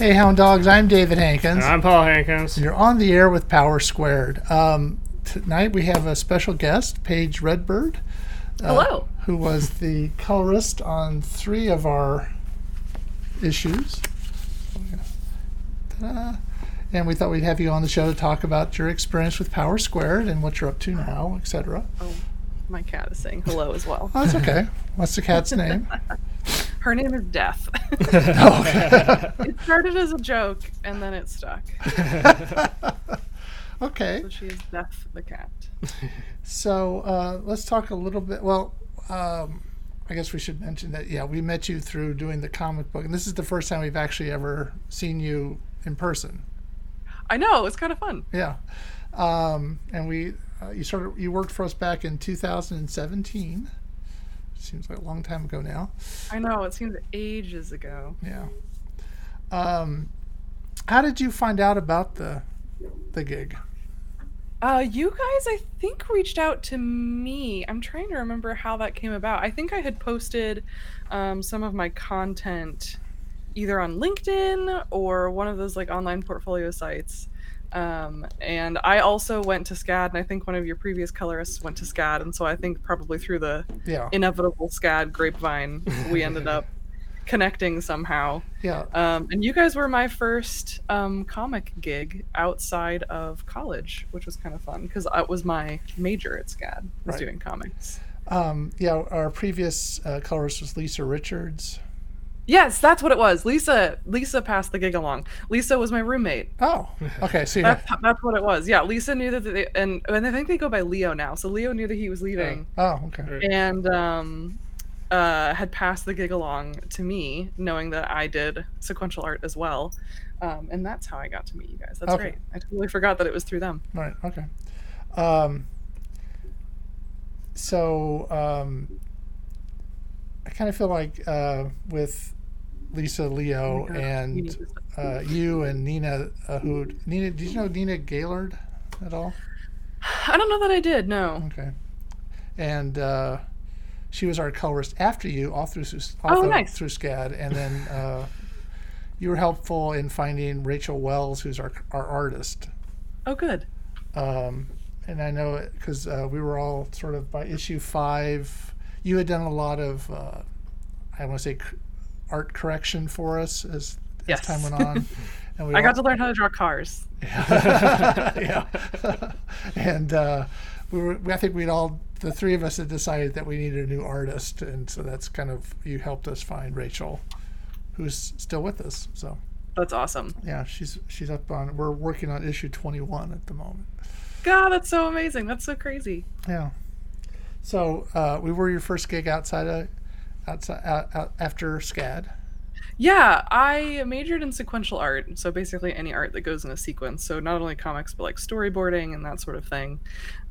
Hey, Hound Dogs, I'm David Hankins. I'm Paul Hankins. And You're on the air with Power Squared. Um, tonight we have a special guest, Paige Redbird. Uh, Hello. Who was the colorist on three of our issues. Ta-da. And we thought we'd have you on the show to talk about your experience with Power Squared and what you're up to now, etc. Oh, my cat is saying hello as well. Oh, that's okay. What's the cat's name? Her name is Death. oh. it started as a joke and then it stuck. okay. So she is Death the cat. So uh, let's talk a little bit. Well, um, I guess we should mention that, yeah, we met you through doing the comic book. And this is the first time we've actually ever seen you in person. I know. It's kind of fun. Yeah. Um, and we, uh, you started, you worked for us back in 2017 seems like a long time ago now. I know it seems ages ago. Yeah. Um, how did you find out about the the gig? Uh, you guys, I think, reached out to me. I'm trying to remember how that came about. I think I had posted um, some of my content either on LinkedIn or one of those like online portfolio sites. Um, and I also went to SCAD, and I think one of your previous colorists went to SCAD, and so I think probably through the yeah. inevitable SCAD grapevine, we ended up connecting somehow. Yeah. Um, and you guys were my first um, comic gig outside of college, which was kind of fun because it was my major at SCAD, was right. doing comics. Um, yeah, our previous uh, colorist was Lisa Richards. Yes, that's what it was. Lisa Lisa passed the gig along. Lisa was my roommate. Oh, okay. So that's, that's what it was. Yeah, Lisa knew that they, and and I think they go by Leo now. So Leo knew that he was leaving. Oh, oh okay. And um, uh, had passed the gig along to me, knowing that I did sequential art as well. Um, and that's how I got to meet you guys. That's okay. great. I totally forgot that it was through them. Right. Okay. Um, so um, I kind of feel like uh, with Lisa Leo oh and uh, you and Nina uh, who Nina did you know Nina Gaylord at all? I don't know that I did. No. Okay. And uh, she was our colorist after you, all through all oh, nice. through SCAD, and then uh, you were helpful in finding Rachel Wells, who's our our artist. Oh, good. Um, and I know it because uh, we were all sort of by issue five. You had done a lot of, uh, I want to say, art correction for us as, yes. time went on. And we I all, got to learn how to draw cars. Yeah, yeah. and uh, we were. I think we'd all the three of us had decided that we needed a new artist, and so that's kind of you helped us find Rachel, who's still with us. So that's awesome. Yeah, she's she's up on. We're working on issue twenty one at the moment. God, that's so amazing. That's so crazy. Yeah. So uh, we were your first gig outside of outside out, out after SCAD? Yeah, I majored in sequential art, so basically any art that goes in a sequence. So not only comics, but like storyboarding and that sort of thing.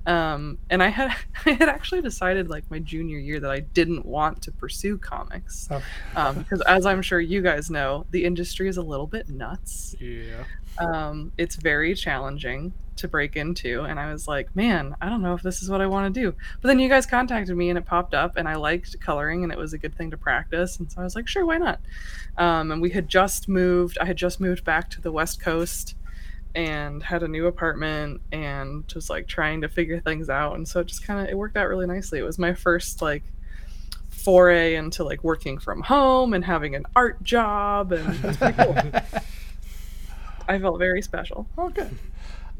Um, and I had I had actually decided like my junior year that I didn't want to pursue comics oh. um, because as I'm sure you guys know, the industry is a little bit nuts. Yeah. Um, it's very challenging to break into and i was like man i don't know if this is what i want to do. But then you guys contacted me and it popped up and i liked coloring and it was a good thing to practice and so i was like sure why not? Um, and we had just moved i had just moved back to the west coast and had a new apartment and just like trying to figure things out and so it just kind of it worked out really nicely. It was my first like foray into like working from home and having an art job and it was pretty cool. I felt very special. Oh good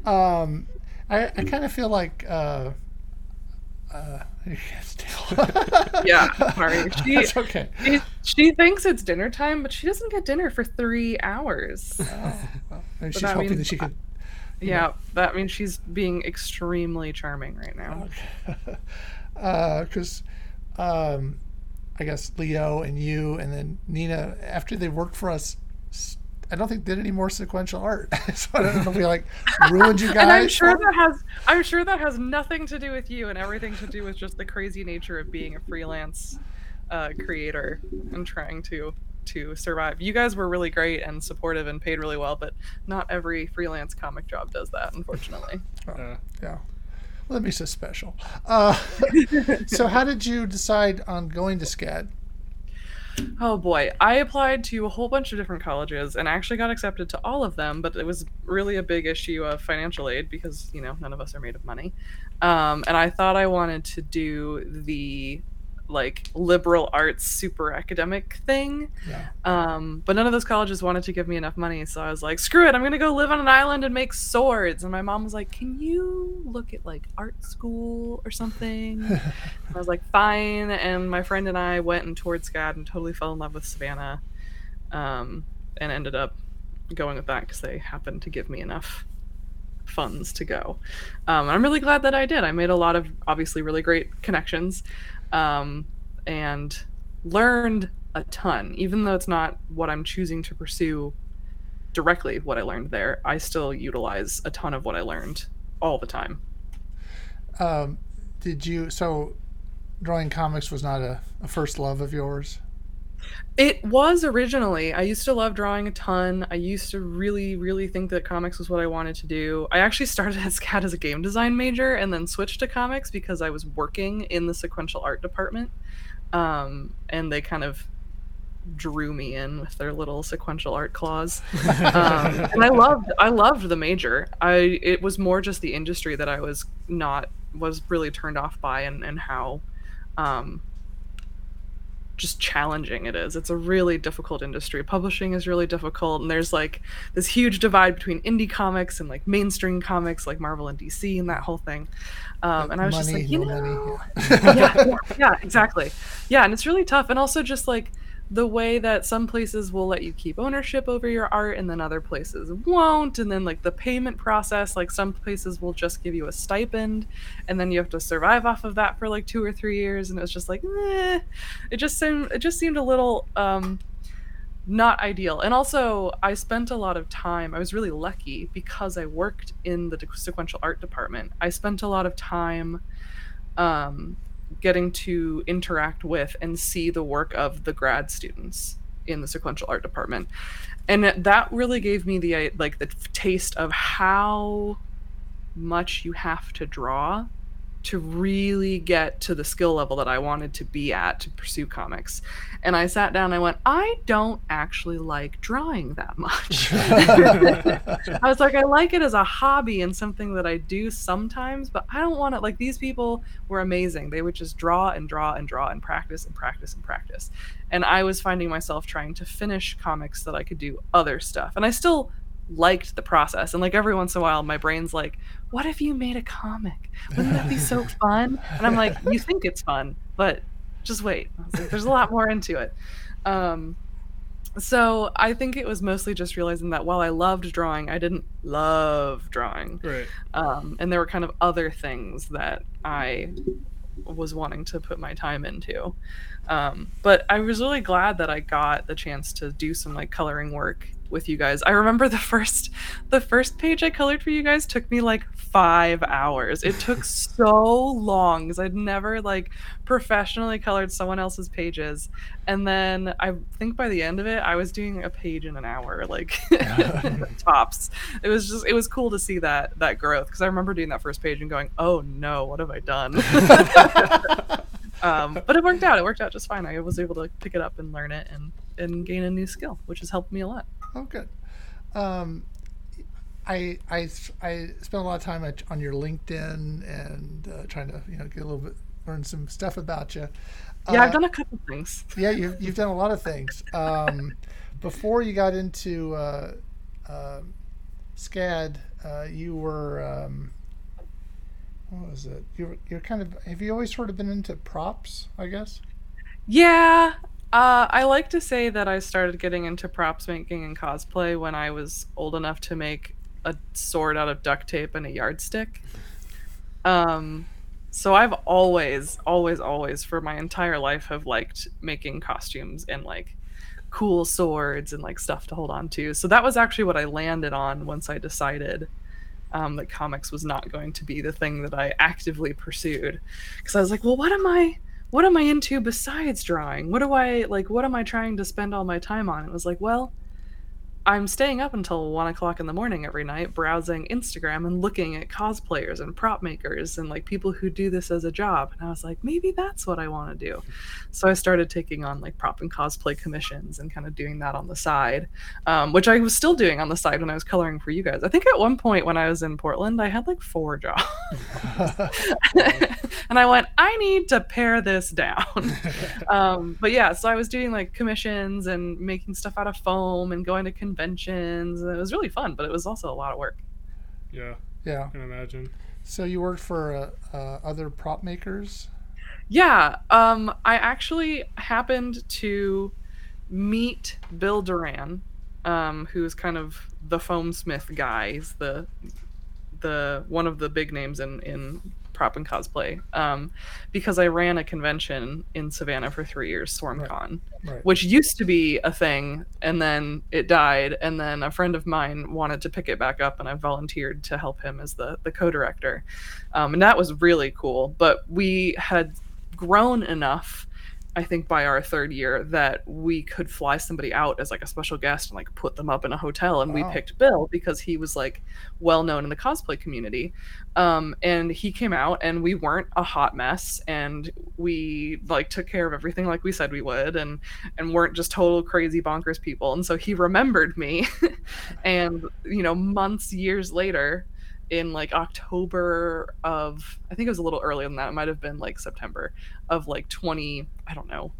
um, I, I kind of feel like. Uh, uh, yeah, sorry. She, That's okay. She, she, thinks it's dinner time, but she doesn't get dinner for three hours. Oh, well, she's that hoping means, that she could. Yeah, know. that means she's being extremely charming right now. Because, uh, um, I guess Leo and you, and then Nina, after they worked for us I don't think they did any more sequential art. so I don't know if we like ruined you guys. and I'm sure that has I'm sure that has nothing to do with you and everything to do with just the crazy nature of being a freelance uh, creator and trying to to survive. You guys were really great and supportive and paid really well, but not every freelance comic job does that, unfortunately. Uh, yeah. Well, that makes us special. Uh, so, how did you decide on going to SCAD? Oh boy, I applied to a whole bunch of different colleges and actually got accepted to all of them, but it was really a big issue of financial aid because, you know, none of us are made of money. Um, and I thought I wanted to do the like liberal arts super academic thing. Yeah. Um, but none of those colleges wanted to give me enough money, so I was like, screw it, I'm gonna go live on an island and make swords. And my mom was like, Can you look at like art school or something? I was like, fine. And my friend and I went and toured SCAD and totally fell in love with Savannah, um, and ended up going with that because they happened to give me enough funds to go. Um, I'm really glad that I did. I made a lot of obviously really great connections um, and learned a ton. Even though it's not what I'm choosing to pursue directly, what I learned there, I still utilize a ton of what I learned all the time. Um, did you? So, drawing comics was not a, a first love of yours. It was originally. I used to love drawing a ton. I used to really, really think that comics was what I wanted to do. I actually started as SCAD as a game design major and then switched to comics because I was working in the sequential art department. Um, and they kind of drew me in with their little sequential art clause. Um, and I loved I loved the major. I it was more just the industry that I was not was really turned off by and, and how um, just challenging it is. It's a really difficult industry. Publishing is really difficult, and there's like this huge divide between indie comics and like mainstream comics, like Marvel and DC, and that whole thing. Um, and I was money, just like, you no know, yeah, yeah, yeah, exactly. Yeah, and it's really tough. And also just like the way that some places will let you keep ownership over your art and then other places won't. And then like the payment process, like some places will just give you a stipend and then you have to survive off of that for like two or three years. And it was just like, eh. It just seemed it just seemed a little um not ideal. And also, I spent a lot of time. I was really lucky because I worked in the sequential art department. I spent a lot of time um, getting to interact with and see the work of the grad students in the sequential art department. And that really gave me the like the taste of how much you have to draw to really get to the skill level that I wanted to be at to pursue comics. And I sat down and I went, I don't actually like drawing that much. I was like, I like it as a hobby and something that I do sometimes, but I don't want it. like these people were amazing. They would just draw and draw and draw and practice and practice and practice. And I was finding myself trying to finish comics that I could do other stuff. And I still liked the process. And like every once in a while, my brain's like, what if you made a comic? Wouldn't that be so fun? And I'm like, you think it's fun, but just wait. Like, There's a lot more into it. Um, so I think it was mostly just realizing that while I loved drawing, I didn't love drawing. Right. Um, and there were kind of other things that I was wanting to put my time into. Um, but I was really glad that I got the chance to do some like coloring work with you guys. I remember the first the first page I colored for you guys took me like 5 hours. It took so long cuz I'd never like professionally colored someone else's pages. And then I think by the end of it I was doing a page in an hour like tops. It was just it was cool to see that that growth cuz I remember doing that first page and going, "Oh no, what have I done?" Um, but it worked out. It worked out just fine. I was able to pick it up and learn it and and gain a new skill, which has helped me a lot. Oh, good. Um, I, I I spent a lot of time at, on your LinkedIn and uh, trying to you know get a little bit learn some stuff about you. Yeah, Uh, I've done a couple things. yeah, you've, you've done a lot of things. Um, before you got into uh, uh, SCAD, uh, you were um, what was it? You're you're kind of have you always sort of been into props? I guess. Yeah, uh, I like to say that I started getting into props making and cosplay when I was old enough to make a sword out of duct tape and a yardstick. Um, so I've always, always, always, for my entire life, have liked making costumes and like cool swords and like stuff to hold on to. So that was actually what I landed on once I decided um, that comics was not going to be the thing that I actively pursued. Because I was like, well, what am I? What am I into besides drawing? What do I like? What am I trying to spend all my time on? It was like, well, I'm staying up until one o'clock in the morning every night, browsing Instagram and looking at cosplayers and prop makers and like people who do this as a job. And I was like, maybe that's what I want to do. So I started taking on like prop and cosplay commissions and kind of doing that on the side, um, which I was still doing on the side when I was coloring for you guys. I think at one point when I was in Portland, I had like four jobs. and I went, I need to pare this down. um, but yeah, so I was doing like commissions and making stuff out of foam and going to conventions. It was really fun, but it was also a lot of work. Yeah, yeah. I can imagine. So you worked for uh, uh, other prop makers? Yeah, um, I actually happened to meet Bill Doran, um, who's kind of the foam smith guy. He's the the one of the big names in in prop and cosplay um, because I ran a convention in Savannah for three years, SwarmCon, Right. Right. which used to be a thing, and then it died, and then a friend of mine wanted to pick it back up, and I volunteered to help him as the the co-director, um, and that was really cool. But we had grown enough. I think by our third year that we could fly somebody out as like a special guest and like put them up in a hotel and we picked Bill because he was like well known in the cosplay community. Um, and he came out and we weren't a hot mess and we like took care of everything like we said we would and and weren't just total crazy bonkers people. And so he remembered me and you know months years later in like october of i think it was a little earlier than that it might have been like september of like 20 i don't know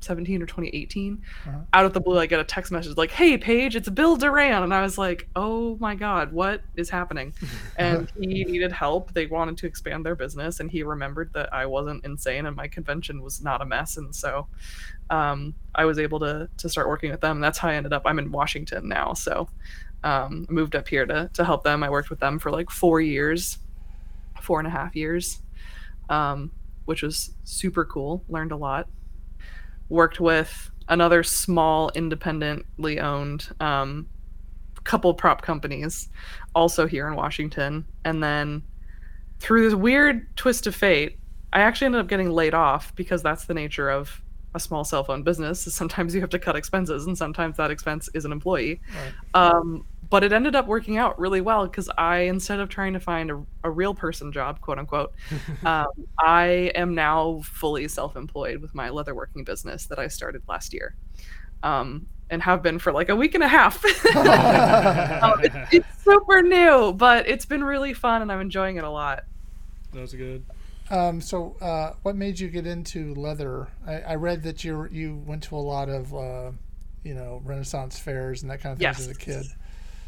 17 or 2018 Uh-huh. out of the blue i get a text message like hey paige it's bill doran and i was like oh my god what is happening and he needed help they wanted to expand their business and he remembered that i wasn't insane and my convention was not a mess and so um, i was able to to start working with them that's how i ended up i'm in washington now so um, moved up here to, to help them. I worked with them for like four years four and a half years um, which was super cool learned a lot. Worked with another small independently owned um, couple prop companies also here in washington. And then through this weird twist of fate i actually ended up getting laid off because that's the nature of a small cell phone business is sometimes you have to cut expenses and sometimes that expense is an employee. Right. um, but it ended up working out really well because I, instead of trying to find a, a real person job, quote unquote, um, I am now fully self employed with my leatherworking business that I started last year um, and have been for like a week and a half. Um, it's, it's super new, but it's been really fun and I'm enjoying it a lot. That was good. Um, so, uh, what made you get into leather? I, I read that you you went to a lot of uh, you know Renaissance fairs and that kind of thing Yes. as a kid.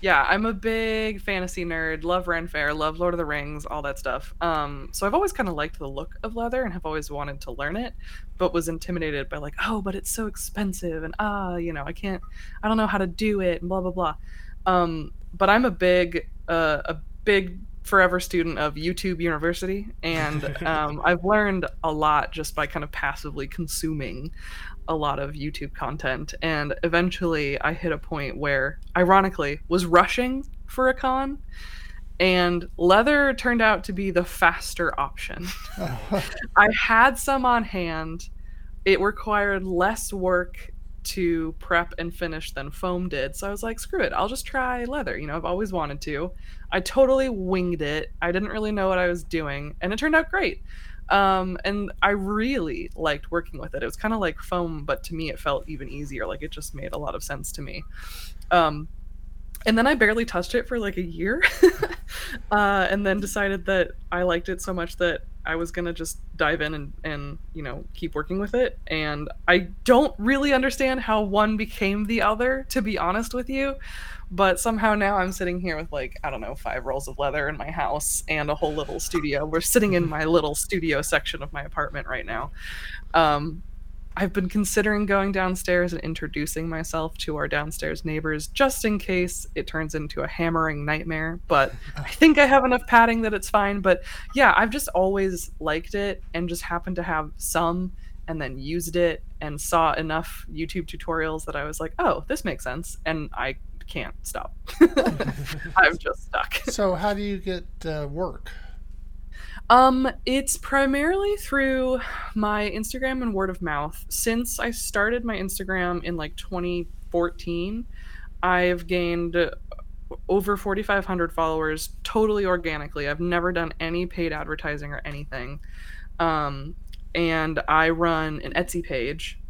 Yeah, I'm a big fantasy nerd. Love Ren Fair, love Lord of the Rings, all that stuff. Um, so I've always kind of liked the look of leather and have always wanted to learn it, but was intimidated by like, oh, but it's so expensive and ah, you know, I can't, I don't know how to do it and blah blah blah. Um, but I'm a big, uh, a big forever student of YouTube University, and um, I've learned a lot just by kind of passively consuming a lot of YouTube content. And eventually I hit a point where, ironically, was rushing for a con. And leather turned out to be the faster option. I had some on hand. It required less work to prep and finish than foam did. So I was like, screw it. I'll just try leather. You know, I've always wanted to. I totally winged it. I didn't really know what I was doing. And it turned out great um and i really liked working with it. It was kind of like foam but to me it felt even easier. Like it just made a lot of sense to me. Um and then i barely touched it for like a year. Uh and then decided that i liked it so much that i was gonna just dive in and and you know keep working with it and i don't really understand how one became the other to be honest with you but somehow now I'm sitting here with like I don't know five rolls of leather in my house and a whole little studio. We're sitting in my little studio section of my apartment right now. Um, I've been considering going downstairs and introducing myself to our downstairs neighbors just in case it turns into a hammering nightmare. But I think I have enough padding that it's fine. But yeah, I've just always liked it and just happened to have some and then used it and saw enough YouTube tutorials that I was like, oh, this makes sense. And I can't stop. I'm just stuck. so, how do you get uh, work? Um, it's primarily through my Instagram and word of mouth. Since I started my Instagram in like 2014, I've gained over 4,500 followers totally organically. I've never done any paid advertising or anything. Um, and I run an Etsy page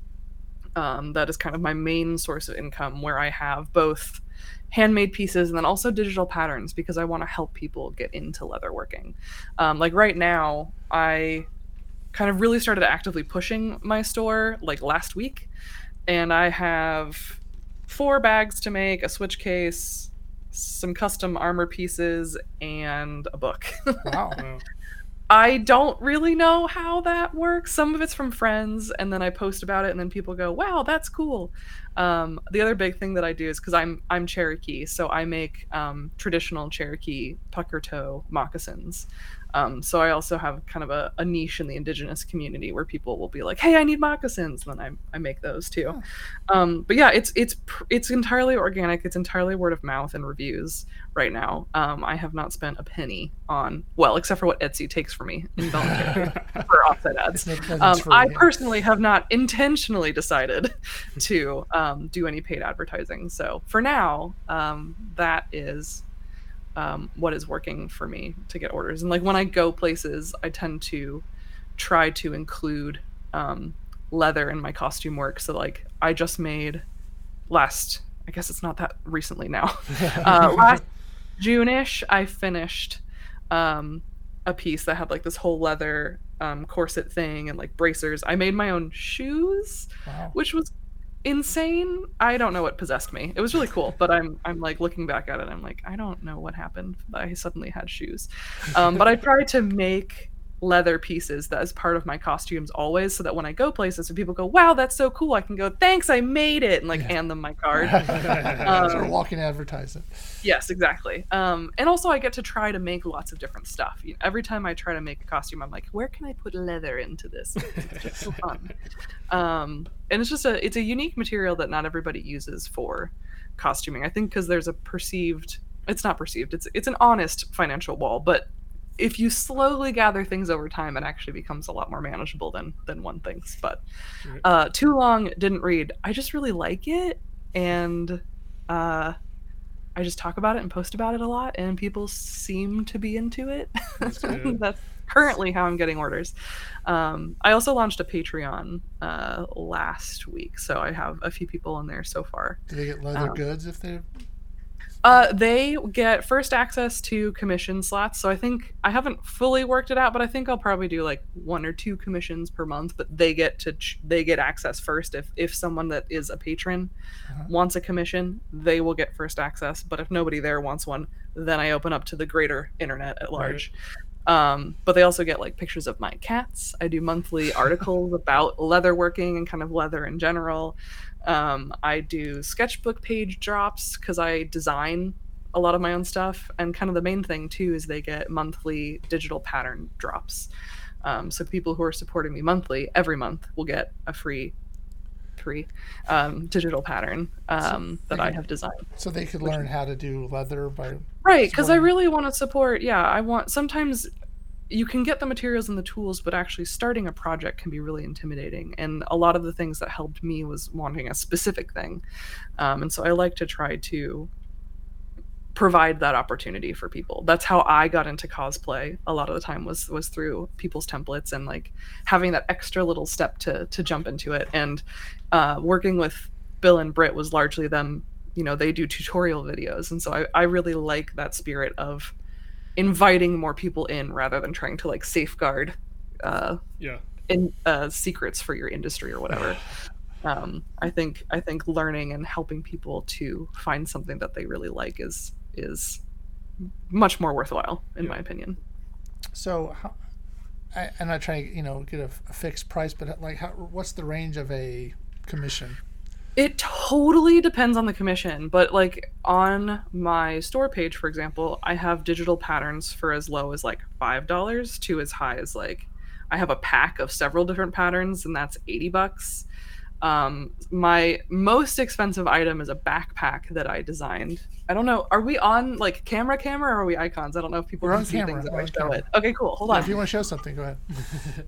um, that is kind of my main source of income where I have both handmade pieces and then also digital patterns because I want to help people get into leatherworking. Um, like right now, I kind of really started actively pushing my store like last week, and I have four bags to make, a switch case, some custom armor pieces, and a book. Wow. I don't really know how that works. Some of it's from friends, and then I post about it, and then people go, "Wow, that's cool." Um, the other big thing that I do is because I'm I'm Cherokee, so I make um, traditional Cherokee pucker toe moccasins. Um, so I also have kind of a, a niche in the indigenous community where people will be like, "Hey, I need moccasins," and then I, I make those too. Um, but yeah, it's it's it's entirely organic. It's entirely word of mouth and reviews right now. Um, I have not spent a penny on well, except for what Etsy takes for me for offsite ads. Um, I personally have not intentionally decided to um, do any paid advertising. So for now, um, that is um, what is working for me to get orders. And like when I go places, I tend to try to include um, leather in my costume work. So like I just made last, I guess it's not that recently now. uh, last June-ish, I finished um, a piece that had like this whole leather um, corset thing and like bracers. I made my own shoes, Wow. which was insane. I don't know what possessed me. It was really cool, but I'm I'm like looking back at it. I'm like I don't know what happened. I suddenly had shoes, um, but I try to make leather pieces that is part of my costumes always, so that when I go places and people go, "Wow, that's so cool," I can go, "Thanks, I made it," and like Yeah. hand them my card. sort of Um, walking advertisement. Yes, exactly. Um, and also, I get to try to make lots of different stuff. You know, every time I try to make a costume, I'm like, where can I put leather into this? It's just so fun. Um, and it's just a it's a unique material that not everybody uses for costuming. I think because there's a perceived it's not perceived it's it's an honest financial wall, but if you slowly gather things over time, it actually becomes a lot more manageable than than one thinks. But uh, too long didn't read. I just really like it, and uh, I just talk about it and post about it a lot, and people seem to be into it. That's. That's currently how I'm getting orders. Um, I also launched a Patreon uh, last week, so I have a few people in there so far. Do they get leather um, goods if they? Uh, they get first access to commission slots. So I think I haven't fully worked it out, but I think I'll probably do like one or two commissions per month. But they get to ch- they get access first. If if someone that is a patron Uh-huh. wants a commission, they will get first access. But if nobody there wants one, then I open up to the greater internet at large. Um, but they also get like pictures of my cats. I do monthly articles about leatherworking and kind of leather in general. Um, I do sketchbook page drops because I design a lot of my own stuff. And kind of the main thing too is they get monthly digital pattern drops. Um, so people who are supporting me monthly, every month, will get a free, free um, digital pattern um, that I have designed. So they could learn how to do leather by. Right, because I really want to support. Yeah, I want. Sometimes you can get the materials and the tools, but actually starting a project can be really intimidating. And a lot of the things that helped me was wanting a specific thing, um, and so I like to try to provide that opportunity for people. That's how I got into cosplay. A lot of the time was was through people's templates and like having that extra little step to to jump into it. And uh, working with Bill and Britt was largely them. You know, they do tutorial videos, and so I, I really like that spirit of inviting more people in rather than trying to like safeguard uh, Yeah. in uh, secrets for your industry or whatever. Um, I think I think learning and helping people to find something that they really like is is much more worthwhile in my opinion. So, how, I, I'm not trying to you know get a, a fixed price, but like, how, what's the range of a commission? It totally depends on the commission, but like on my store page, for example, I have digital patterns for as low as like five dollars to as high as like I have a pack of several different patterns, and that's eighty bucks. Um, my most expensive item is a backpack that I designed. I don't know. Are we on like camera, camera, or are we icons? I don't know if people We're can see camera, things that I show it. Okay, cool. Hold Yeah, on. if you want to show something, go ahead.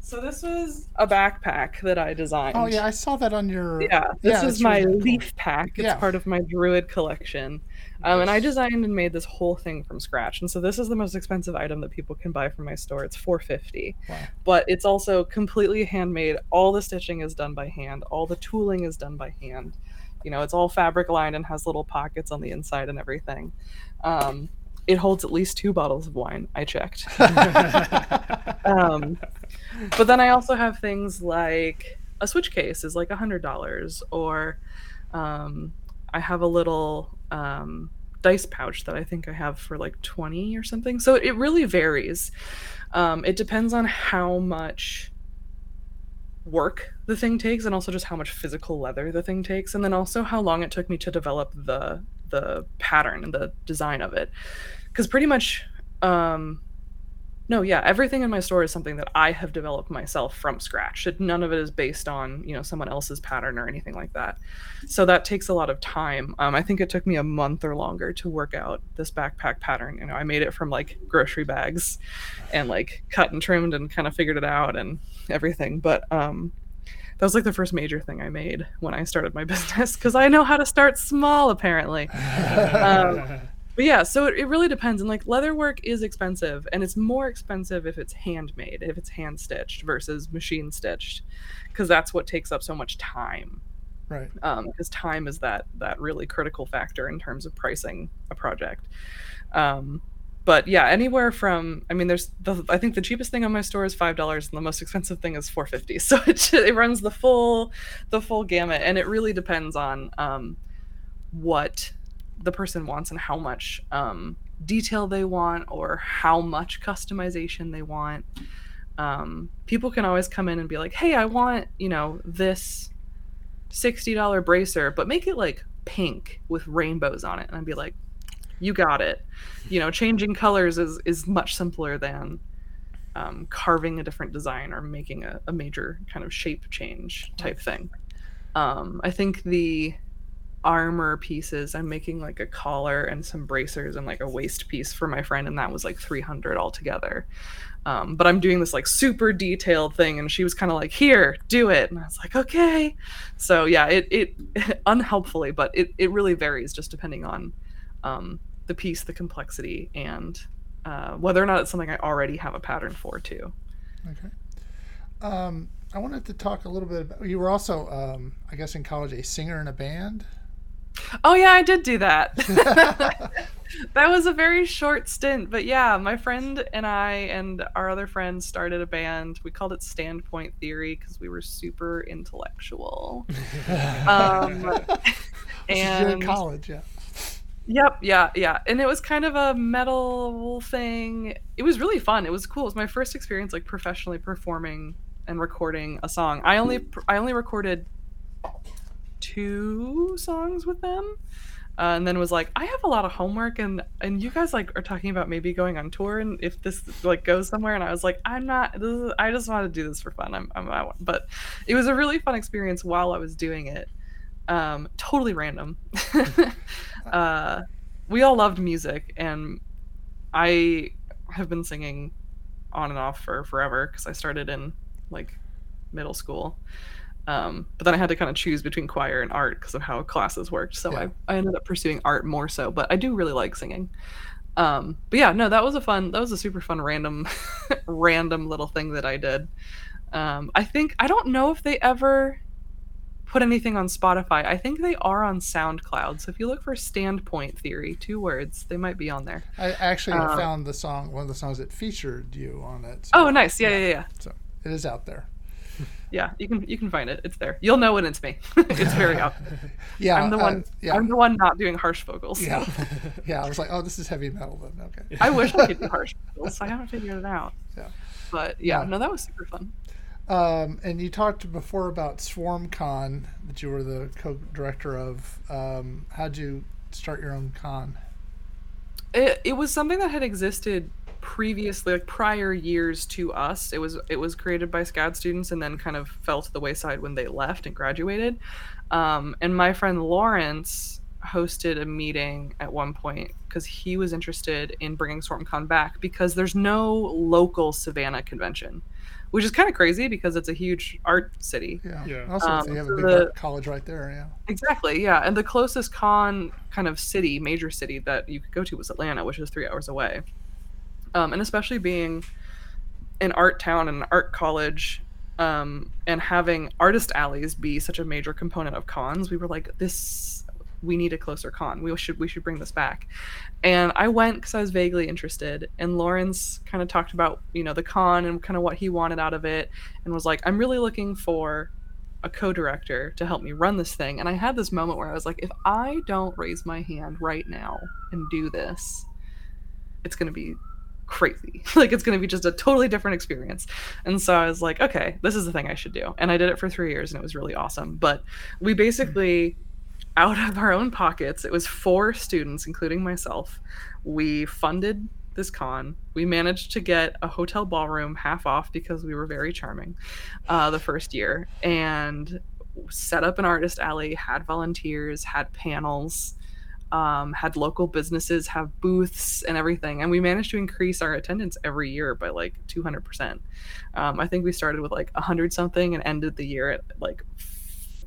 So this was a backpack that I designed. Oh yeah, I saw that on your. Yeah, this Yeah, is my really cool. leaf pack. It's Yeah. part of my druid collection. Um, and I designed and made this whole thing from scratch. And so this is the most expensive item that people can buy from my store. It's 450. Wow. But it's also completely handmade. All the stitching is done by hand. All the tooling is done by hand. You know, it's all fabric lined and has little pockets on the inside and everything. Um, it holds at least two bottles of wine. I checked. um, but then I also have things like a switch case is like a hundred dollars, or um, I have a little um, dice pouch that I think I have for like twenty or something. So it really varies. Um, it depends on how much work the thing takes, and also just how much physical leather the thing takes, and then also how long it took me to develop the the pattern and the design of it. Because pretty much um, no, yeah, everything in my store is something that I have developed myself from scratch. It, none of it is based on, you know, someone else's pattern or anything like that. So that takes a lot of time. Um, I think it took me a month or longer to work out this backpack pattern. You know, I made it from like grocery bags and like cut and trimmed and kind of figured it out and everything. But um, that was like the first major thing I made when I started my business because I know how to start small apparently. Um, but yeah, so it, it really depends. And like leather work is expensive, and it's more expensive if it's handmade, if it's hand stitched versus machine stitched, because that's what takes up so much time. right. Because time is that that really critical factor in terms of pricing a project. Um, but yeah, anywhere from I mean, there's the I think the cheapest thing on my store is five dollars, and the most expensive thing is four fifty. So it it runs the full the full gamut, and it really depends on um, what the person wants and how much um, detail they want or how much customization they want. Um, people can always come in and be like, "Hey, I want you know this sixty dollar bracer, but make it like pink with rainbows on it," and I'd be like, "You got it." You know, changing colors is is much simpler than um, carving a different design or making a, a major kind of shape change type thing. Um, I think the armor pieces i'm making like a collar and some bracers and like a waist piece for my friend and that was like 300 altogether um, but i'm doing this like super detailed thing and she was kind of like here do it and i was like okay so yeah it, it unhelpfully but it, it really varies just depending on um, the piece the complexity and uh, whether or not it's something i already have a pattern for too Okay. Um, I wanted to talk a little bit about. You were also, um, I guess, in college, a singer in a band. Oh yeah, I did do that. that was a very short stint, but yeah, my friend and I and our other friends started a band. We called it Standpoint Theory because we were super intellectual. Um, and college, yeah. Yep, yeah, yeah. And it was kind of a metal thing. It was really fun. It was cool. It was my first experience like professionally performing and recording a song. I only I only recorded two songs with them. Uh, and then was like, I have a lot of homework, and and you guys like are talking about maybe going on tour, and if this like goes somewhere, and I was like, I'm not. This is, I just want to do this for fun. I'm, I'm want- but it was a really fun experience while I was doing it. Um, totally random. uh, we all loved music, and I have been singing on and off for forever because I started in like middle school. Um, but then I had to kind of choose between choir and art because of how classes worked. So Yeah. I, I ended up pursuing art more so, but I do really like singing. Um, but yeah, no, that was a fun, that was a super fun random, random little thing that I did. Um, I think, I don't know if they ever put anything on Spotify. I think they are on SoundCloud. So if you look for Standpoint Theory, two words, they might be on there. I actually Um, found the song, one of the songs that featured you on it. so Oh, nice. Yeah, yeah, yeah. So it is out there. Yeah, you can you can find it. It's there. You'll know when it's me. it's very obvious. Yeah, I'm the uh, one. yeah, I'm the one not doing harsh vocals. yeah, yeah. I was like, oh, this is heavy metal. Then okay. I wish I could do harsh vocals. I haven't figured it out. Yeah. But yeah, Yeah. no, that was super fun. Um, and you talked before about SwarmCon that you were the co-director of. Um, how'd you start your own con? It it was something that had existed previously, like prior years to us. It was it was created by SCAD students and then kind of fell to the wayside when they left and graduated. Um, and my friend Lawrence hosted a meeting at one point because he was interested in bringing SwarmCon back because there's no local Savannah convention, which is kind of crazy because it's a huge art city. Yeah. Yeah. Also, Um, they have so a big the- college right there. Yeah. Exactly, yeah. And the closest con kind of city, major city that you could go to was Atlanta, which is three hours away. Um, and especially being an art town and an art college, um, and having artist alleys be such a major component of cons, we were like, this we need a closer con. We should we should bring this back. And I went because I was vaguely interested. And Lawrence kind of talked about you know the con and kind of what he wanted out of it, and was like, I'm really looking for a co-director to help me run this thing and i had this moment where i was like if i don't raise my hand right now and do this it's going to be crazy. Like it's going to be just a totally different experience. And so i was like okay this is the thing i should do. And i did it for three years and it was really awesome. But we basically out of our own pockets it was four students including myself we funded this con. We managed to get a hotel ballroom half off because we were very charming uh, the first year and set up an artist alley, had volunteers, had panels, um, had local businesses have booths and everything. And we managed to increase our attendance every year by like 200%. Um, I think we started with like 100 something and ended the year at like,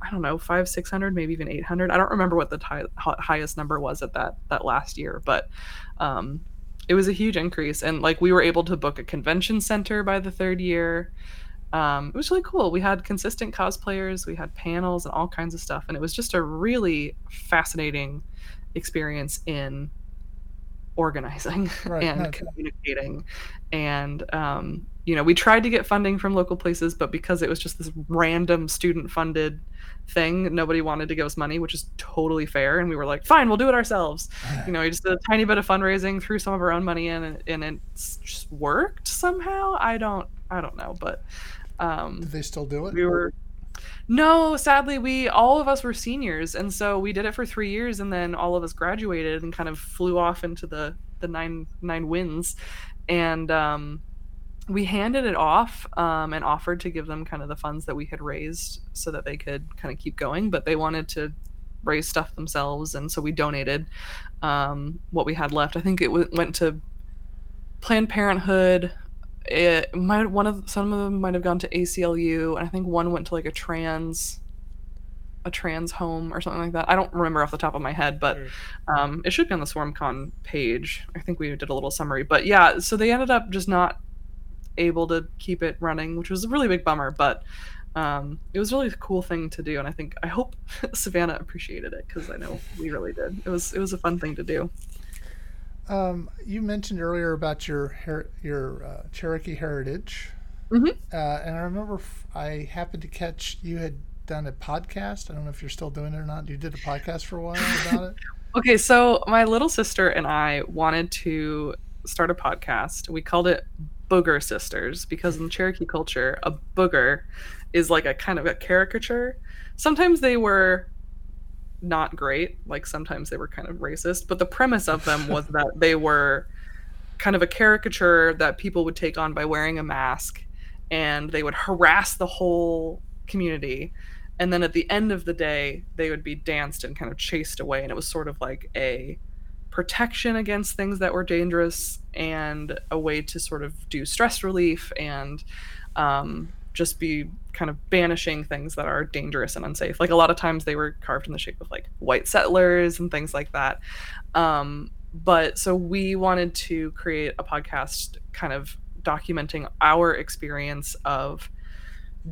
I don't know, five, 600, maybe even 800. I don't remember what the hi- highest number was at that, that last year, but um, it was a huge increase. And like we were able to book a convention center by the third year um, it was really cool. We had consistent cosplayers, we had panels and all kinds of stuff, and it was just a really fascinating experience in organizing Right, and no, communicating. And um, you know, we tried to get funding from local places, but because it was just this random student-funded thing, nobody wanted to give us money, which is totally fair. And we were like, "Fine, we'll do it ourselves." you know, we just did a tiny bit of fundraising, threw some of our own money in, and, and it's just worked somehow. I don't, I don't know, but um, Did they still do it? we were. No, sadly, we all of us were seniors, and so we did it for three years, and then all of us graduated and kind of flew off into the the nine nine winds, and um, we handed it off um, and offered to give them kind of the funds that we had raised so that they could kind of keep going, but they wanted to raise stuff themselves, and so we donated um, what we had left. I think it w- went to Planned Parenthood. It might one of some of them might have gone to ACLU, and I think one went to like a trans a trans home or something like that. I don't remember off the top of my head, but um, it should be on the SwarmCon page. I think we did a little summary, but yeah, so they ended up just not able to keep it running, which was a really big bummer. But um, it was really a cool thing to do, and I think I hope Savannah appreciated it because I know we really did. It was it was a fun thing to do. Um, you mentioned earlier about your her- your uh, Cherokee heritage, Mhm. uh, and I remember f- I happened to catch you had done a podcast. I don't know if you're still doing it or not. You did a podcast for a while about it. Okay, so my little sister and I wanted to start a podcast. We called it Booger Sisters because in Cherokee culture, a booger is like a kind of a caricature. Sometimes they were not great, like sometimes they were kind of racist, but the premise of them was that they were kind of a caricature that people would take on by wearing a mask and they would harass the whole community and then at the end of the day they would be danced and kind of chased away and it was sort of like a protection against things that were dangerous and a way to sort of do stress relief and um, just be kind of banishing things that are dangerous and unsafe. Like a lot of times they were carved in the shape of like white settlers and things like that. Um, but so we wanted to create a podcast kind of documenting our experience of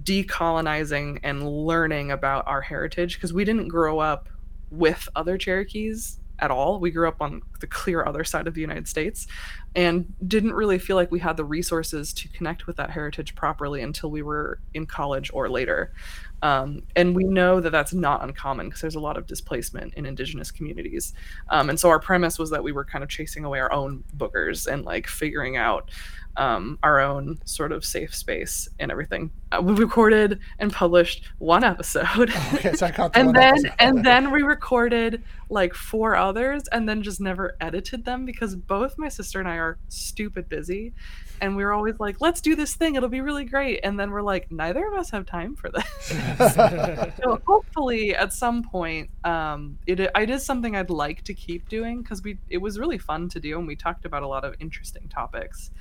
decolonizing and learning about our heritage because we didn't grow up with other Cherokees at all. We grew up on the clear other side of the United States and didn't really feel like we had the resources to connect with that heritage properly until we were in college or later. Um, and we know that that's not uncommon because there's a lot of displacement in indigenous communities. Um, and so our premise was that we were kind of chasing away our own boogers and like figuring out um, our own sort of safe space and everything. Uh, we recorded and published one episode. Okay, so I caught the and then episode. and then we recorded like four others and then just never edited them because both my sister and I are stupid busy and we were always like let's do this thing it'll be really great and then we're like neither of us have time for this so hopefully at some point um it it is something I'd like to keep doing because we it was really fun to do and we talked about a lot of interesting topics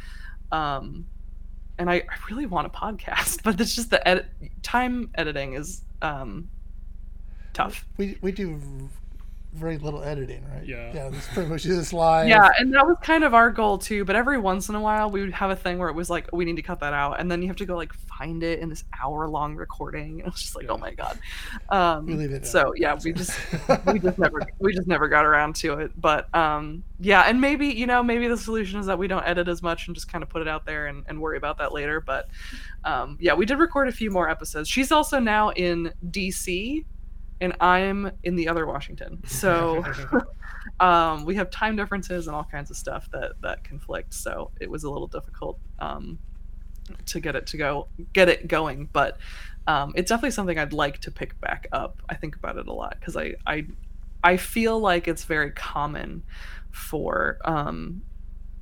um and I, I really want a podcast but it's just the edit time editing is um tough. We we do very little editing, right? Yeah. Yeah, this pretty much do this live. Yeah, and that was kind of our goal too. But every once in a while, we would have a thing where it was like, we need to cut that out, and then you have to go like find it in this hour-long recording. And it was just like, Yeah. oh my god. Um, We leave it. So yeah, we just we just never we just never got around to it. But um, yeah, and maybe you know maybe the solution is that we don't edit as much and just kind of put it out there and, and worry about that later. But um, yeah, we did record a few more episodes. She's also now in DC, and I'm in the other Washington. So um, we have time differences and all kinds of stuff that that conflict. So it was a little difficult um, to get it to go get it going, but um, it's definitely something I'd like to pick back up. I think about it a lot because I I I feel like it's very common for um,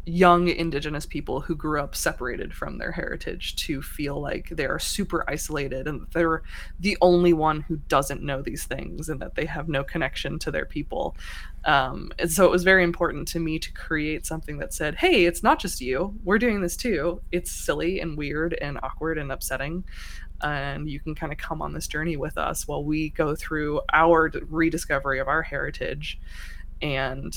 young indigenous people who grew up separated from their heritage to feel like they are super isolated and they're the only one who doesn't know these things and that they have no connection to their people. Um, and so it was very important to me to create something that said hey it's not just you. We're doing this too. It's silly and weird and awkward and upsetting. And you can kind of come on this journey with us while we go through our rediscovery of our heritage and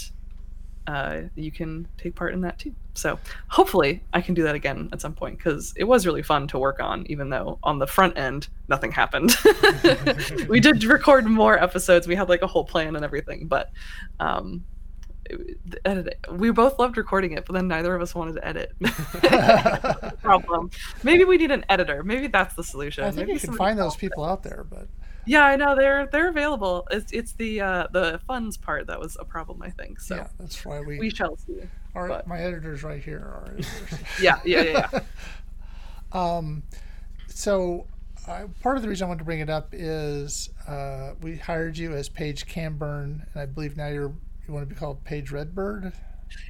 uh, you can take part in that too. So hopefully I can do that again at some point because it was really fun to work on, even though on the front end nothing happened. we did record more episodes. We had like a whole plan and everything, but um, it- edit, we both loved recording it, but then neither of us wanted to edit. Problem. Maybe we need an editor. Maybe that's the solution. I think Maybe you can find those it. people out there, but Yeah, I know they're they're available. It's it's the uh, the funds part that was a problem, I think. So yeah, that's why we. we shall see. our, but- my editors right here are. editors. Yeah, yeah, yeah. yeah. Um, so uh, part of the reason I wanted to bring it up is uh, we hired you as Paige Camburn, and I believe now you're you want to be called Paige Redbird.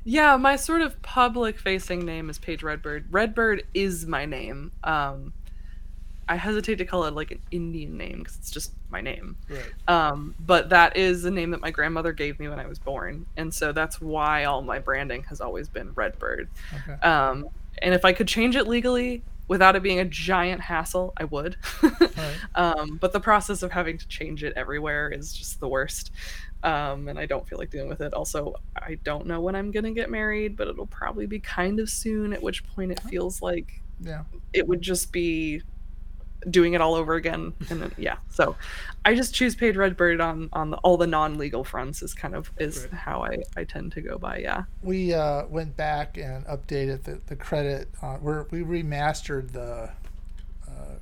Yeah, my sort of public facing name is Paige Redbird. Redbird is my name. Um, I hesitate to call it like an Indian name because it's just my name. right. Um, but that is the name that my grandmother gave me when I was born, and so that's why all my branding has always been Redbird. Okay. Um, and if I could change it legally without it being a giant hassle, I would. Right. um, but the process of having to change it everywhere is just the worst. Um, and I don't feel like dealing with it. Also, I don't know when I'm going to get married, but it'll probably be kind of soon, at which point it feels like Yeah. it would just be doing it all over again and then yeah so i just choose paige redbird on on the, all the non-legal fronts is kind of is Right. how i i tend to go by yeah We uh, went back and updated the, the credit. Uh, we're, we remastered the uh,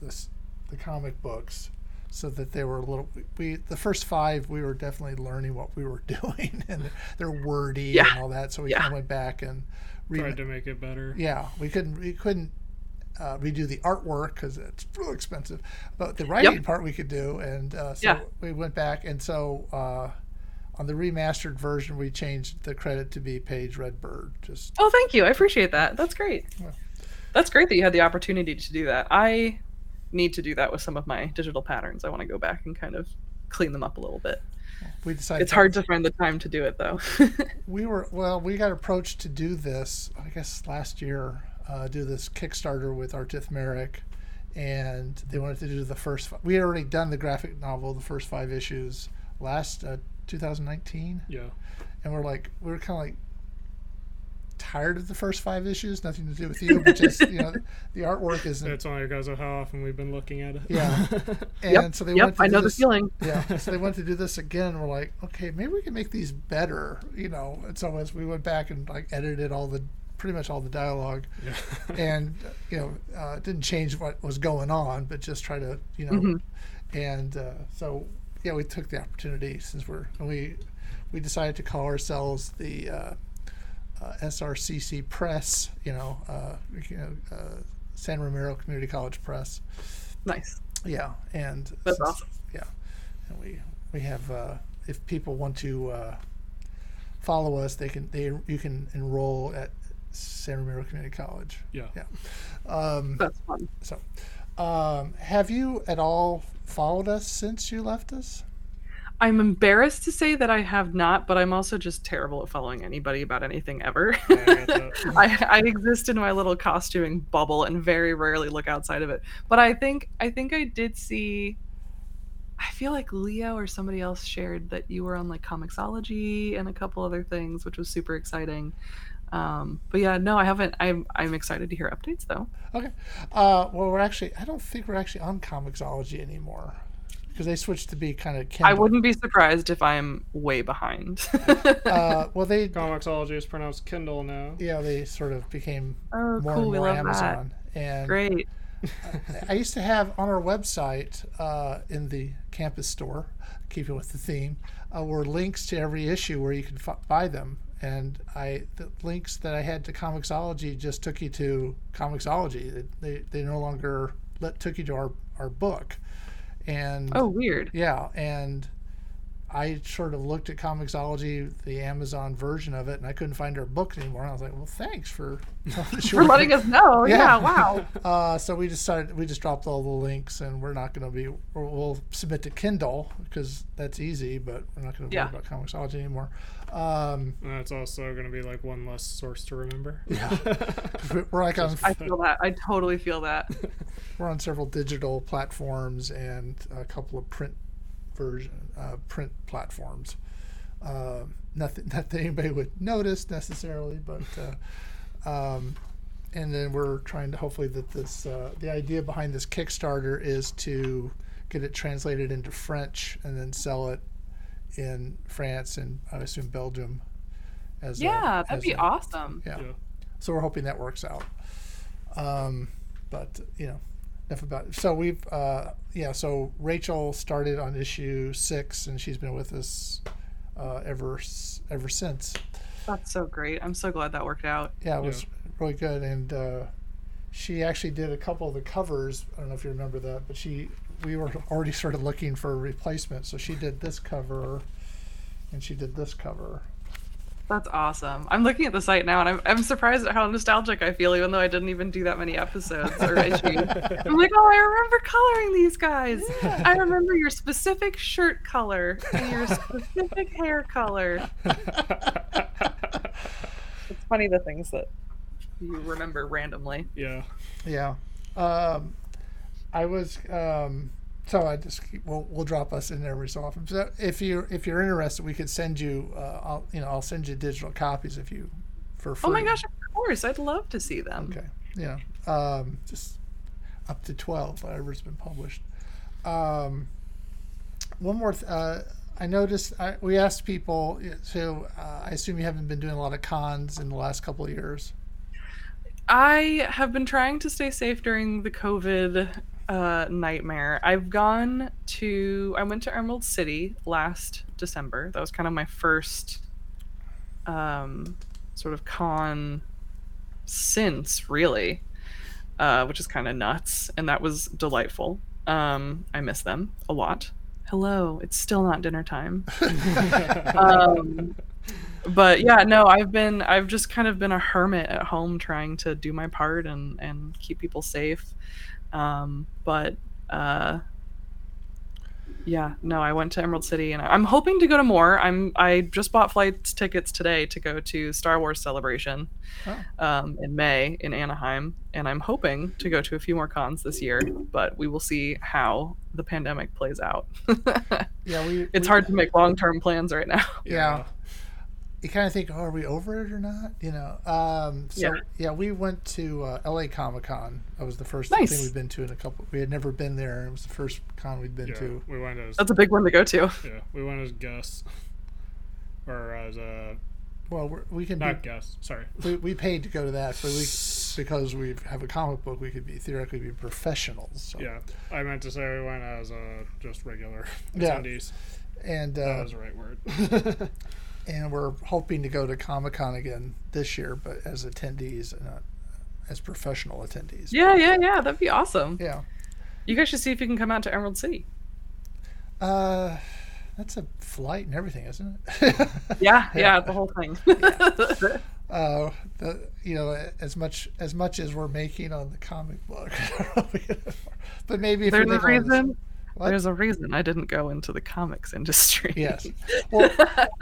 this, the comic books so that they were a little. We the first five we were definitely learning what we were doing and they're wordy Yeah. and all that. So we Yeah. kind of went back and re- Tried to make it better. yeah we couldn't we couldn't uh, redo the artwork because it's real expensive but the writing part we could do and uh, so Yeah. we went back and so uh, on the remastered version we changed the credit to be Paige Redbird just oh thank you. I appreciate that. That's great. Yeah. that's great that you had the opportunity to do that. I need to do that with some of my digital patterns. I want to go back and kind of clean them up a little bit. We decided it's hard to find the time to do it though. We were well we got approached to do this i guess last year uh, do this kickstarter with artith merrick and they wanted to do the first fi- we had already done the graphic novel the first five issues last uh, 2019 Yeah. and we're like we were kind of like tired of the first five issues nothing to do with you but just you know the artwork isn't That's only because of how often we've been looking at it. Yeah. and yep so they yep went to i do know the this- feeling yeah so they went to do this again and we're like okay maybe we can make these better you know and so as we went back and like edited all the pretty much all the dialogue Yeah. and you know uh, didn't change what was going on but just try to you know Mhm. and uh, so yeah we took the opportunity since we're and we we decided to call ourselves the uh, uh, SRCC Press, you know, uh, you know uh, San Ramiro Community College Press. Nice. Yeah, and That's since- awesome. Yeah, and we we have uh, if people want to uh, follow us, they can they you can enroll at San Ramiro Community College. Yeah. Yeah. Um, That's fun. so, um, have you at all followed us since you left us? I'm embarrassed to say that I have not, but I'm also just terrible at following anybody about anything ever. I get that. I, I exist in my little costuming bubble and very rarely look outside of it. But I think I think I did see. I feel like Leo or somebody else shared that you were on like Comixology and a couple other things, which was super exciting. Um, but yeah, no, I haven't. I'm I'm excited to hear updates though. Okay. Uh, well, we're actually I don't think we're actually on Comixology anymore because they switched to be kind of Kindle. I wouldn't be surprised if I'm way behind. Uh, well, they Comixology is pronounced Kindle now. yeah they sort of became oh, more cool. and We more love Amazon and. Great. I used to have on our website uh, in the campus store, keeping with the theme, uh, were links to every issue where you can f- buy them. And I the links that I had to Comixology just took you to Comixology. They, they, no longer let, took you to our, our book. And Oh, weird. yeah, and I sort of looked at Comixology, the Amazon version of it, and I couldn't find our book anymore. And I was like, well, thanks for, For letting us know. Yeah. Yeah. Wow. uh, so we decided we just dropped all the links, and we're not going to be. We'll, we'll submit to Kindle because that's easy, but we're not going to Yeah. worry about Comixology anymore. Um, And that's also going to be like one less source to remember. yeah, we're like on I feel that. I totally feel that. we're on several digital platforms and a couple of print version uh, print platforms. Uh, nothing not that anybody would notice necessarily, but uh, um, and then we're trying to hopefully that this uh, the idea behind this Kickstarter is to get it translated into French and then sell it in France and I assume Belgium. As a- Yeah, as that'd be a- awesome. Yeah. Yeah. So we're hoping that works out. Um, but you know, enough about it. So we've uh, yeah. So Rachel started on issue six, and she's been with us uh, ever ever since. That's so great. I'm so glad that worked out. Yeah, it was really good, and uh, she actually did a couple of the covers. I don't know if you remember that, but she we were already sort of looking for a replacement, so she did this cover, and she did this cover. That's awesome. I'm looking at the site now and I'm, I'm surprised at how nostalgic I feel, even though I didn't even do that many episodes or issues. I'm like, oh, I remember coloring these guys. I remember your specific shirt color and your specific hair color. It's funny the things that you remember randomly. yeah. Yeah. Um, I was um, so I just keep, we'll, we'll drop us in there every so often. So if you if you're interested, we could send you. Uh, I'll you know I'll send you digital copies if you for free. Oh my gosh, of course. I'd love to see them. Okay. Yeah. Um, just up to twelve, whatever's been published. Um, one more. Th- uh, I noticed I, we asked people. So uh, I assume you haven't been doing a lot of cons in the last couple of years. I have been trying to stay safe during the COVID uh, nightmare. I've gone to, I went to Emerald City last December. That was kind of my first um, sort of con since, really, uh, which is kind of nuts. And that was delightful. Um, I miss them a lot. Hello, it's still not dinner time. um, but yeah, no, I've been I've just kind of been a hermit at home trying to do my part and and keep people safe. Um, but uh, yeah, no, I went to Emerald City and I'm hoping to go to more. I'm I just bought flight tickets today to go to Star Wars Celebration Oh. um, in May in Anaheim, and I'm hoping to go to a few more cons this year. But we will see how the pandemic plays out. Yeah, we. it's we- hard to make long term plans right now. Yeah. You kind of think, oh, are we over it or not? You know. Um, so yeah. Yeah. we went to uh, L.A. Comic Con. That was the first Nice. thing we've been to in a couple. We had never been there. It was the first con we'd been Yeah, to. we went as That's a big one to go to. yeah, we went as guests, or as a Well, we're, we can not be. guests. Sorry. We, we paid to go to that, but we because we have a comic book, we could be theoretically be professionals. So. Yeah, I meant to say we went as uh, just regular Yeah. attendees. And That uh, was the right word. and we're hoping to go to Comic Con again this year, but as attendees, not as professional attendees. Yeah, yeah, yeah. That'd be awesome. Yeah. You guys should see if you can come out to Emerald City. Uh, that's a flight and everything, isn't it? Yeah, yeah, the whole thing. uh, the you know as much as much as we're making on the comic book, but maybe if There's a reason. What? There's a reason I didn't go into the comics industry. Yes. Well,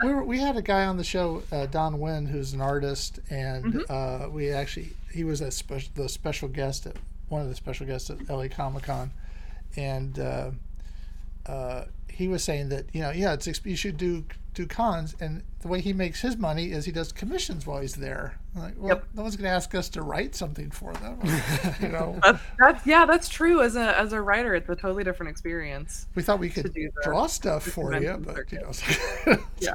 we, were, we had a guy on the show, uh, Don Wynn, who's an artist, and uh, we actually he was a special the special guest at one of the special guests at LA Comic Con, and uh, uh, he was saying that you know yeah it's you should do do cons, and the way he makes his money is he does commissions while he's there. Like, well, Yep. no one's going to ask us to write something for them, you know. That's, that's yeah, that's true. As a as a writer, it's a totally different experience. We thought we could draw stuff for you, but you know, Yeah.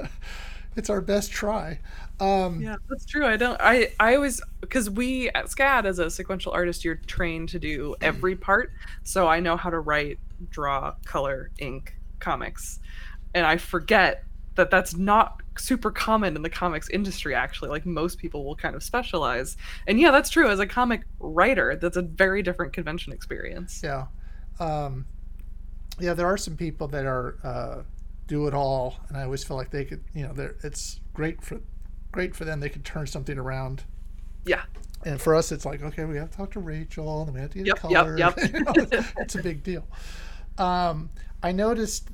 it's our best try. Um, Yeah, that's true. I don't. I I always because we at SCAD as a sequential artist, you're trained to do every part. So I know how to write, draw, color, ink comics, and I forget that that's not super common in the comics industry. Actually, like most people will kind of specialize. And yeah, that's true. As a comic writer, that's a very different convention experience. Yeah, um, yeah. There are some people that are uh, do it all, and I always feel like they could. You know, they're, it's great for great for them. They could turn something around. Yeah. And for us, it's like, okay, we have to talk to Rachel, and we have to get Yep, a yep, color. yep. You know, it's, it's a big deal. Um, I noticed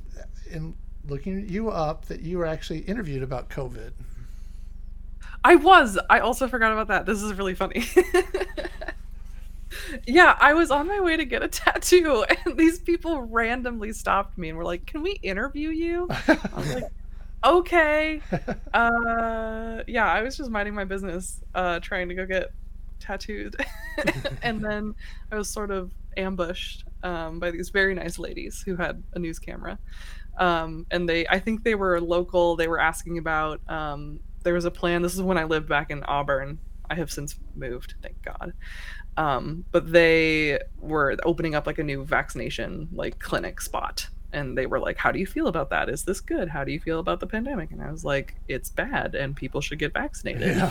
in looking you up that you were actually interviewed about COVID. I was. I also forgot about that. This is really funny. yeah, I was on my way to get a tattoo, and these people randomly stopped me and were like, "Can we interview you?" I was like, "Okay." Uh, yeah, I was just minding my business, uh, trying to go get tattooed, and then I was sort of ambushed um, by these very nice ladies who had a news camera um, and they i think they were local. They were asking about um, there was a plan. This is when i lived back in auburn. I have since moved thank god. Um, but they were opening up like a new vaccination like clinic spot and they were like how do you feel about that? Is this good? How do you feel about the pandemic? And i was like it's bad and people should get vaccinated.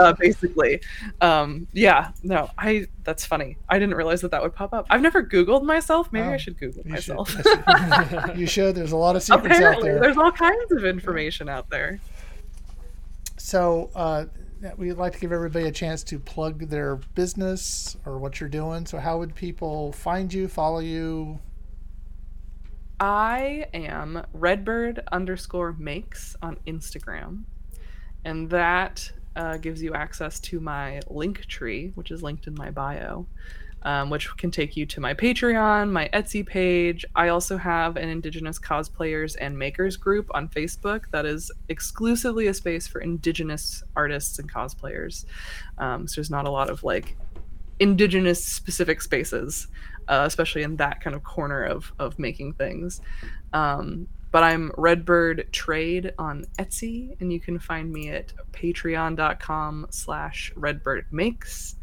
Uh, basically. Um, yeah no i that's funny. I didn't realize that that would pop up. I've never googled myself. Maybe Oh, i should google You should. myself. You should. There's a lot of secrets out apparently there. there's all kinds of information out there. So uh, we'd like to give everybody a chance to plug their business or what you're doing. So how would people find you, follow you? I am redbird underscore makes on Instagram, and that uh, gives you access to my link tree, which is linked in my bio, um, which can take you to my Patreon, my Etsy page. I also have an Indigenous cosplayers and makers group on Facebook that is exclusively a space for Indigenous artists and cosplayers. Um, so there's not a lot of like Indigenous specific spaces uh, especially in that kind of corner of of making things. Um, but I'm Redbird Trade on Etsy, and you can find me at patreon.com slash Redbird Makes.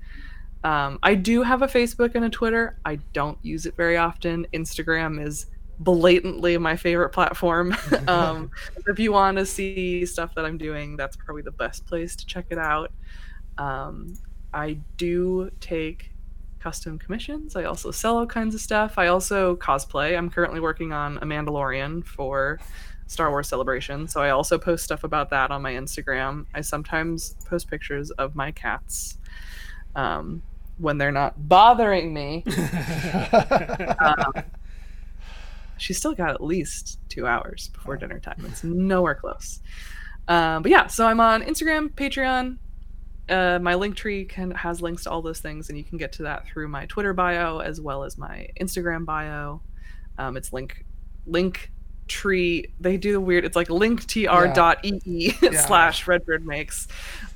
Um, I do have a Facebook and a Twitter. I don't use it very often. Instagram is blatantly my favorite platform. um, if you want to see stuff that I'm doing, that's probably the best place to check it out. Um, I do take custom commissions. I also sell all kinds of stuff. I also cosplay. I'm currently working on a Mandalorian for Star Wars Celebration, so I also post stuff about that on my Instagram. I sometimes post pictures of my cats um, when they're not bothering me. Um, she's still got at least two hours before dinner time. It's nowhere close. Um, but yeah, so I'm on Instagram, Patreon. Uh, my link tree can has links to all those things, and you can get to that through my Twitter bio as well as my Instagram bio. Um, it's link link tree. They do the weird. It's like linktr.ee Yeah. slash Redbird makes.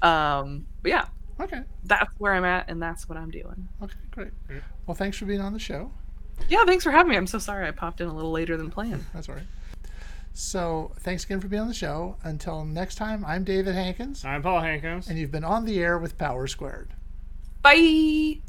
Um, but yeah, okay. that's where I'm at, and that's what I'm doing. Okay, great. Well, thanks for being on the show. Yeah, thanks for having me. I'm so sorry I popped in a little later than planned. That's all right. So thanks again for being on the show. Until next time, I'm David Hankins. I'm Paul Hankins. And you've been on the air with Power Squared. Bye.